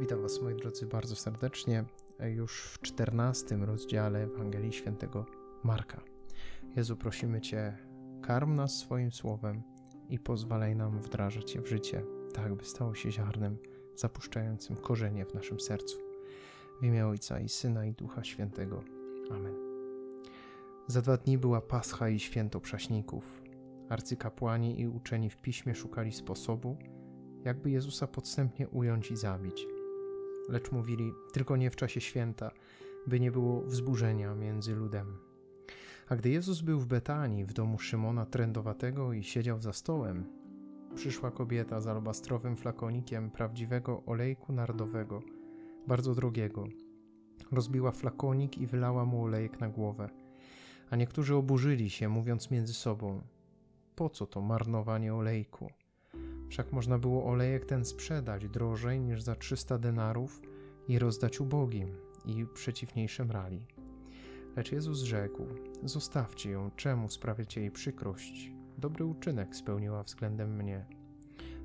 Witam Was, moi drodzy, bardzo serdecznie. Już w czternastym rozdziale Ewangelii Świętego Marka. Jezu, prosimy Cię, karm nas swoim słowem i pozwalaj nam wdrażać je w życie, tak by stało się ziarnem zapuszczającym korzenie w naszym sercu. W imię Ojca i Syna i Ducha Świętego. Amen. Za dwa dni była Pascha i Święto Prześników. Arcykapłani i uczeni w piśmie szukali sposobu, jakby Jezusa podstępnie ująć i zabić. Lecz mówili tylko nie w czasie święta, by nie było wzburzenia między ludem. A gdy Jezus był w Betanii, w domu Szymona Trędowatego i siedział za stołem, przyszła kobieta z albastrowym flakonikiem prawdziwego olejku nardowego, bardzo drogiego. Rozbiła flakonik i wylała mu olejek na głowę. A niektórzy oburzyli się, mówiąc między sobą: Po co to marnowanie olejku? Wszak można było olejek ten sprzedać drożej niż za 300 denarów i rozdać ubogim i przeciwniej szemrali. Lecz Jezus rzekł: Zostawcie ją, czemu sprawiacie jej przykrość? Dobry uczynek spełniła względem mnie.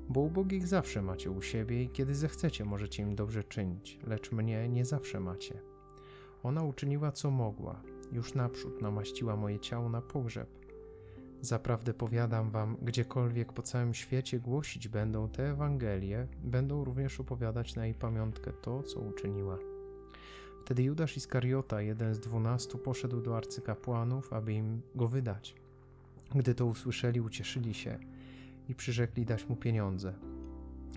Bo ubogich zawsze macie u siebie i kiedy zechcecie, możecie im dobrze czynić, lecz mnie nie zawsze macie. Ona uczyniła co mogła, już naprzód namaściła moje ciało na pogrzeb Zaprawdę powiadam wam, gdziekolwiek po całym świecie głosić będą te Ewangelie, będą również opowiadać na jej pamiątkę to, co uczyniła. Wtedy Judasz Iskariota, jeden z dwunastu, poszedł do arcykapłanów, aby im go wydać. Gdy to usłyszeli, ucieszyli się i przyrzekli dać mu pieniądze.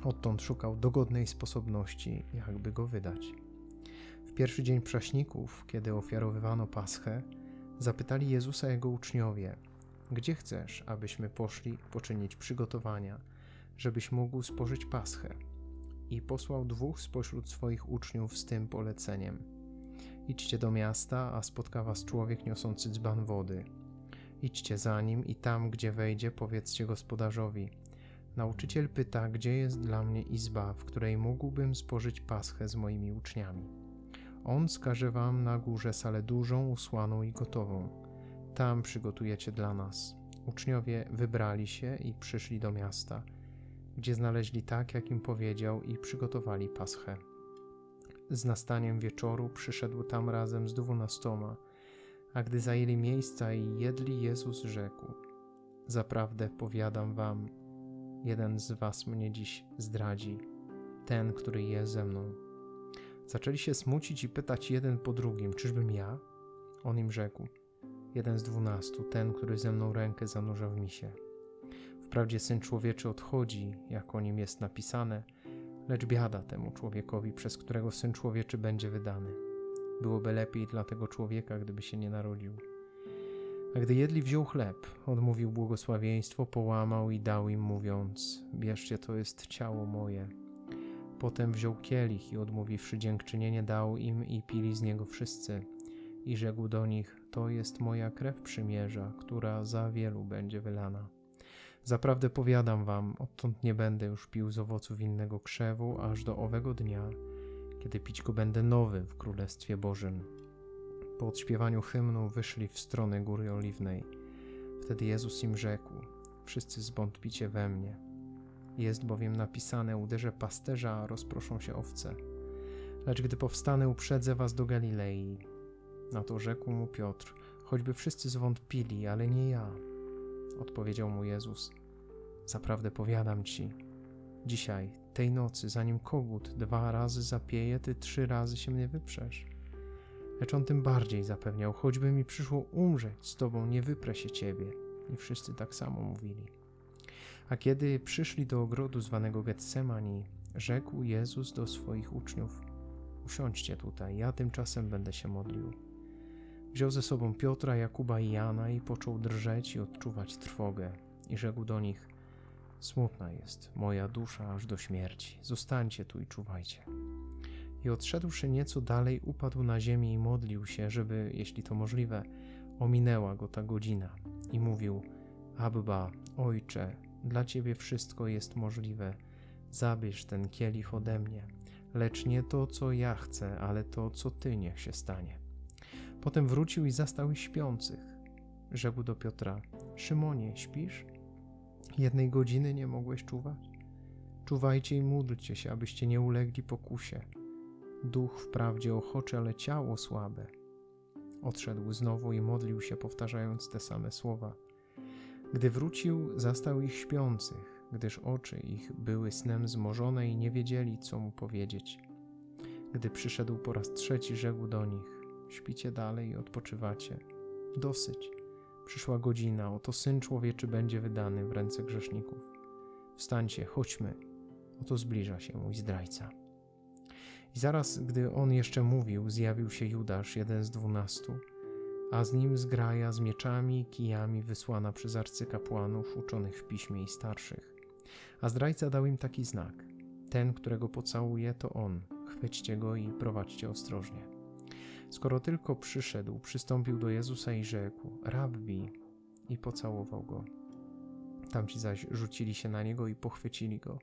Odtąd szukał dogodnej sposobności, jakby go wydać. W pierwszy dzień prześników, kiedy ofiarowywano paschę, zapytali Jezusa jego uczniowie – gdzie chcesz, abyśmy poszli poczynić przygotowania, żebyś mógł spożyć paschę? I posłał dwóch spośród swoich uczniów z tym poleceniem. Idźcie do miasta, a spotka was człowiek niosący dzban wody. Idźcie za nim i tam, gdzie wejdzie, powiedzcie gospodarzowi. Nauczyciel pyta, gdzie jest dla mnie izba, w której mógłbym spożyć paschę z moimi uczniami. On skaże wam na górze salę dużą, usłaną i gotową tam przygotujecie dla nas. Uczniowie wybrali się i przyszli do miasta, gdzie znaleźli tak, jak im powiedział, i przygotowali paschę. Z nastaniem wieczoru przyszedł tam razem z dwunastoma, a gdy zajęli miejsca i jedli, Jezus rzekł: Zaprawdę powiadam wam, jeden z was mnie dziś zdradzi, ten, który jest ze mną. Zaczęli się smucić i pytać jeden po drugim: Czyżbym ja? On im rzekł: jeden z dwunastu, ten, który ze mną rękę zanurza w misie. Wprawdzie Syn Człowieczy odchodzi, jak o nim jest napisane, lecz biada temu człowiekowi, przez którego Syn Człowieczy będzie wydany. Byłoby lepiej dla tego człowieka, gdyby się nie narodził. A gdy jedli, wziął chleb, odmówił błogosławieństwo, połamał i dał im, mówiąc: Bierzcie, to jest ciało moje. Potem wziął kielich i odmówiwszy dziękczynienie, dał im i pili z niego wszyscy i rzekł do nich: To jest moja krew przymierza, która za wielu będzie wylana. Zaprawdę powiadam wam, odtąd nie będę już pił z owoców innego krzewu, aż do owego dnia, kiedy pić go będę nowy w Królestwie Bożym. Po odśpiewaniu hymnu wyszli w stronę Góry Oliwnej. Wtedy Jezus im rzekł: Wszyscy zwątpicie we mnie. Jest bowiem napisane: Uderzę pasterza, rozproszą się owce. Lecz gdy powstanę, uprzedzę was do Galilei. Na to rzekł mu Piotr: Choćby wszyscy zwątpili, ale nie ja. Odpowiedział mu Jezus: Zaprawdę powiadam ci, dzisiaj, tej nocy, zanim kogut dwa razy zapieje, ty trzy razy się mnie wyprzesz. Lecz on tym bardziej zapewniał: Choćby mi przyszło umrzeć z tobą, nie wyprę się ciebie. I wszyscy tak samo mówili. A kiedy przyszli do ogrodu zwanego Getsemani, rzekł Jezus do swoich uczniów: Usiądźcie tutaj, ja tymczasem będę się modlił. Wziął ze sobą Piotra, Jakuba i Jana i począł drżeć i odczuwać trwogę. I rzekł do nich: Smutna jest moja dusza aż do śmierci. Zostańcie tu i czuwajcie. I odszedłszy nieco dalej, upadł na ziemię i modlił się, żeby, jeśli to możliwe, ominęła go ta godzina. I mówił: Abba, ojcze, dla ciebie wszystko jest możliwe. Zabierz ten kielich ode mnie, lecz nie to, co ja chcę, ale to, co ty niech się stanie. Potem wrócił i zastał ich śpiących. Rzekł do Piotra: Szymonie, śpisz? Jednej godziny nie mogłeś czuwać? Czuwajcie i módlcie się, abyście nie ulegli pokusie. Duch wprawdzie ochoczy, ale ciało słabe. Odszedł znowu i modlił się, powtarzając te same słowa. Gdy wrócił, zastał ich śpiących, gdyż oczy ich były snem zmorzone i nie wiedzieli, co mu powiedzieć. Gdy przyszedł po raz trzeci, rzekł do nich: Śpicie dalej i odpoczywacie. Dosyć. Przyszła godzina, oto syn człowieczy będzie wydany w ręce grzeszników. Wstańcie, chodźmy, oto zbliża się mój zdrajca. I zaraz, gdy on jeszcze mówił, zjawił się Judasz, jeden z dwunastu, a z nim zgraja z mieczami i kijami wysłana przez arcykapłanów uczonych w piśmie i starszych. A zdrajca dał im taki znak: Ten, którego pocałuje, to on. Chwyćcie go i prowadźcie ostrożnie. Skoro tylko przyszedł, przystąpił do Jezusa i rzekł: Rabbi, i pocałował go. Tamci zaś rzucili się na niego i pochwycili go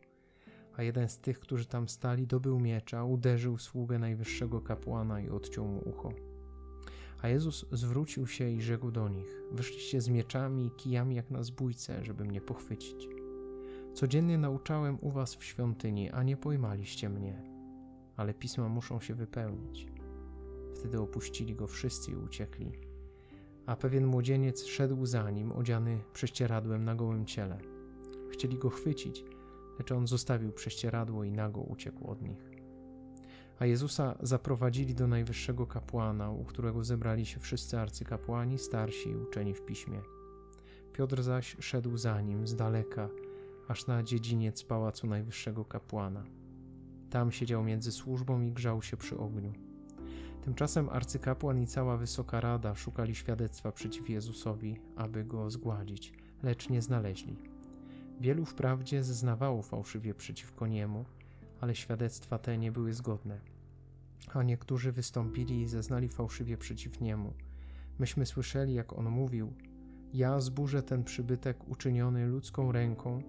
a jeden z tych, którzy tam stali, dobył miecza, uderzył sługę najwyższego kapłana i odciął mu ucho. A Jezus zwrócił się i rzekł do nich: Wyszliście z mieczami i kijami jak na zbójce, żeby mnie pochwycić. Codziennie nauczałem u was w świątyni, a nie pojmaliście mnie, ale pisma muszą się wypełnić. Wtedy opuścili go wszyscy i uciekli. A pewien młodzieniec szedł za nim, odziany prześcieradłem na gołym ciele. Chcieli go chwycić, lecz on zostawił prześcieradło i nago uciekł od nich. A Jezusa zaprowadzili do najwyższego kapłana, u którego zebrali się wszyscy arcykapłani, starsi i uczeni w piśmie. Piotr zaś szedł za nim z daleka, aż na dziedziniec pałacu najwyższego kapłana. Tam siedział między służbą i grzał się przy ogniu. Tymczasem arcykapłan i cała wysoka rada szukali świadectwa przeciw Jezusowi, aby go zgładzić, lecz nie znaleźli. Wielu wprawdzie zeznawało fałszywie przeciwko niemu, ale świadectwa te nie były zgodne. A niektórzy wystąpili i zeznali fałszywie przeciw niemu. Myśmy słyszeli, jak on mówił: Ja zburzę ten przybytek uczyniony ludzką ręką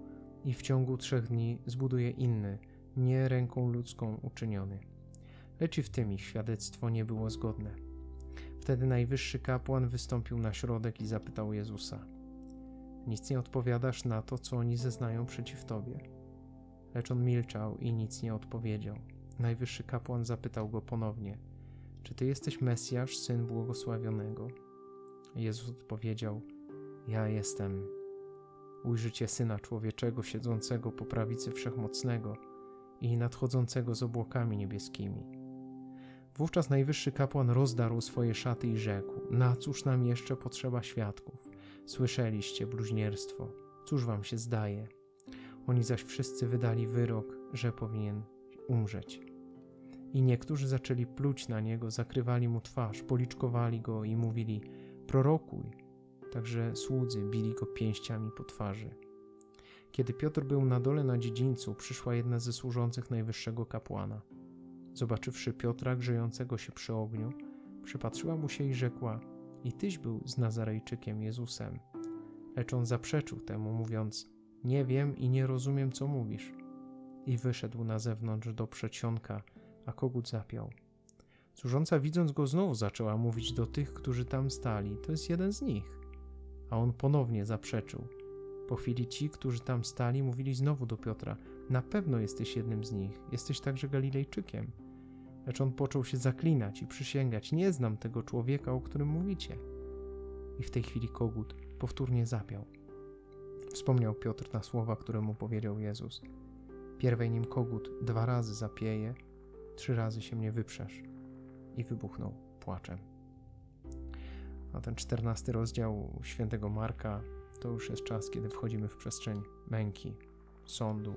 i w ciągu trzech dni zbuduję inny, nie ręką ludzką uczyniony. Lecz i w tym ich świadectwo nie było zgodne. Wtedy najwyższy kapłan wystąpił na środek i zapytał Jezusa: nic nie odpowiadasz na to, co oni zeznają przeciw tobie. Lecz on milczał i nic nie odpowiedział. Najwyższy kapłan zapytał go ponownie: Czy ty jesteś Mesjasz, syn błogosławionego? Jezus odpowiedział: Ja jestem. Ujrzycie syna człowieczego siedzącego po prawicy wszechmocnego i nadchodzącego z obłokami niebieskimi. Wówczas najwyższy kapłan rozdarł swoje szaty i rzekł: Na cóż nam jeszcze potrzeba świadków? Słyszeliście bluźnierstwo. Cóż wam się zdaje? Oni zaś wszyscy wydali wyrok, że powinien umrzeć. I niektórzy zaczęli pluć na niego, zakrywali mu twarz, policzkowali go i mówili: Prorokuj. Także słudzy bili go pięściami po twarzy. Kiedy Piotr był na dole na dziedzińcu, przyszła jedna ze służących najwyższego kapłana. Zobaczywszy Piotra grzejącego się przy ogniu, przypatrzyła mu się i rzekła: i tyś był z Nazarejczykiem Jezusem. Lecz on zaprzeczył temu, mówiąc: Nie wiem i nie rozumiem, co mówisz. I wyszedł na zewnątrz do przedsionka, a kogut zapiał. Służąca, widząc go znowu, zaczęła mówić do tych, którzy tam stali: To jest jeden z nich. A on ponownie zaprzeczył. Po chwili ci, którzy tam stali, mówili znowu do Piotra: Na pewno jesteś jednym z nich, jesteś także Galilejczykiem. Lecz on począł się zaklinać i przysięgać: Nie znam tego człowieka, o którym mówicie. I w tej chwili kogut powtórnie zapiał. Wspomniał Piotr na słowa, które mu powiedział Jezus. Pierwej nim kogut dwa razy zapieje, trzy razy się mnie wyprzesz. I wybuchnął płaczem. A ten czternasty rozdział świętego Marka to już jest czas, kiedy wchodzimy w przestrzeń męki, sądu,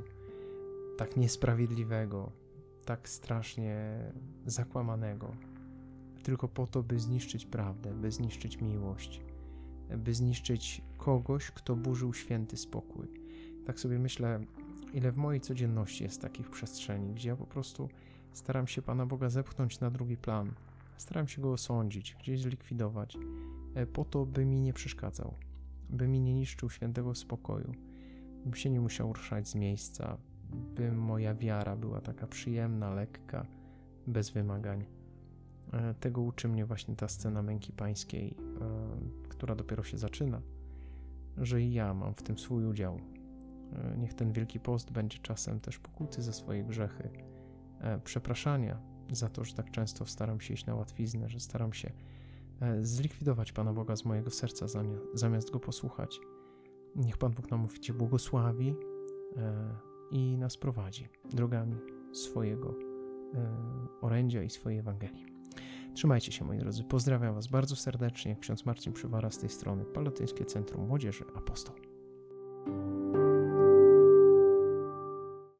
tak niesprawiedliwego, tak strasznie zakłamanego, tylko po to, by zniszczyć prawdę, by zniszczyć miłość, by zniszczyć kogoś, kto burzył święty spokój. Tak sobie myślę, ile w mojej codzienności jest takich przestrzeni, gdzie ja po prostu staram się Pana Boga zepchnąć na drugi plan, staram się go osądzić, gdzieś zlikwidować, e, po to, by mi nie przeszkadzał, by mi nie niszczył świętego spokoju, bym się nie musiał ruszać z miejsca, by moja wiara była taka przyjemna, lekka, bez wymagań. E, tego uczy mnie właśnie ta scena męki pańskiej, e, która dopiero się zaczyna, że i ja mam w tym swój udział, E, niech ten Wielki Post będzie czasem też pokuty za swoje grzechy, przepraszania za to, że tak często staram się iść na łatwiznę, że staram się zlikwidować Pana Boga z mojego serca zamiast Go posłuchać. Niech Pan Bóg nam Cię błogosławi i nas prowadzi drogami swojego orędzia i swojej Ewangelii. Trzymajcie się, moi drodzy. Pozdrawiam Was bardzo serdecznie. Ksiądz Marcin Przywara z tej strony, Palatyńskie Centrum Młodzieży Apostoł.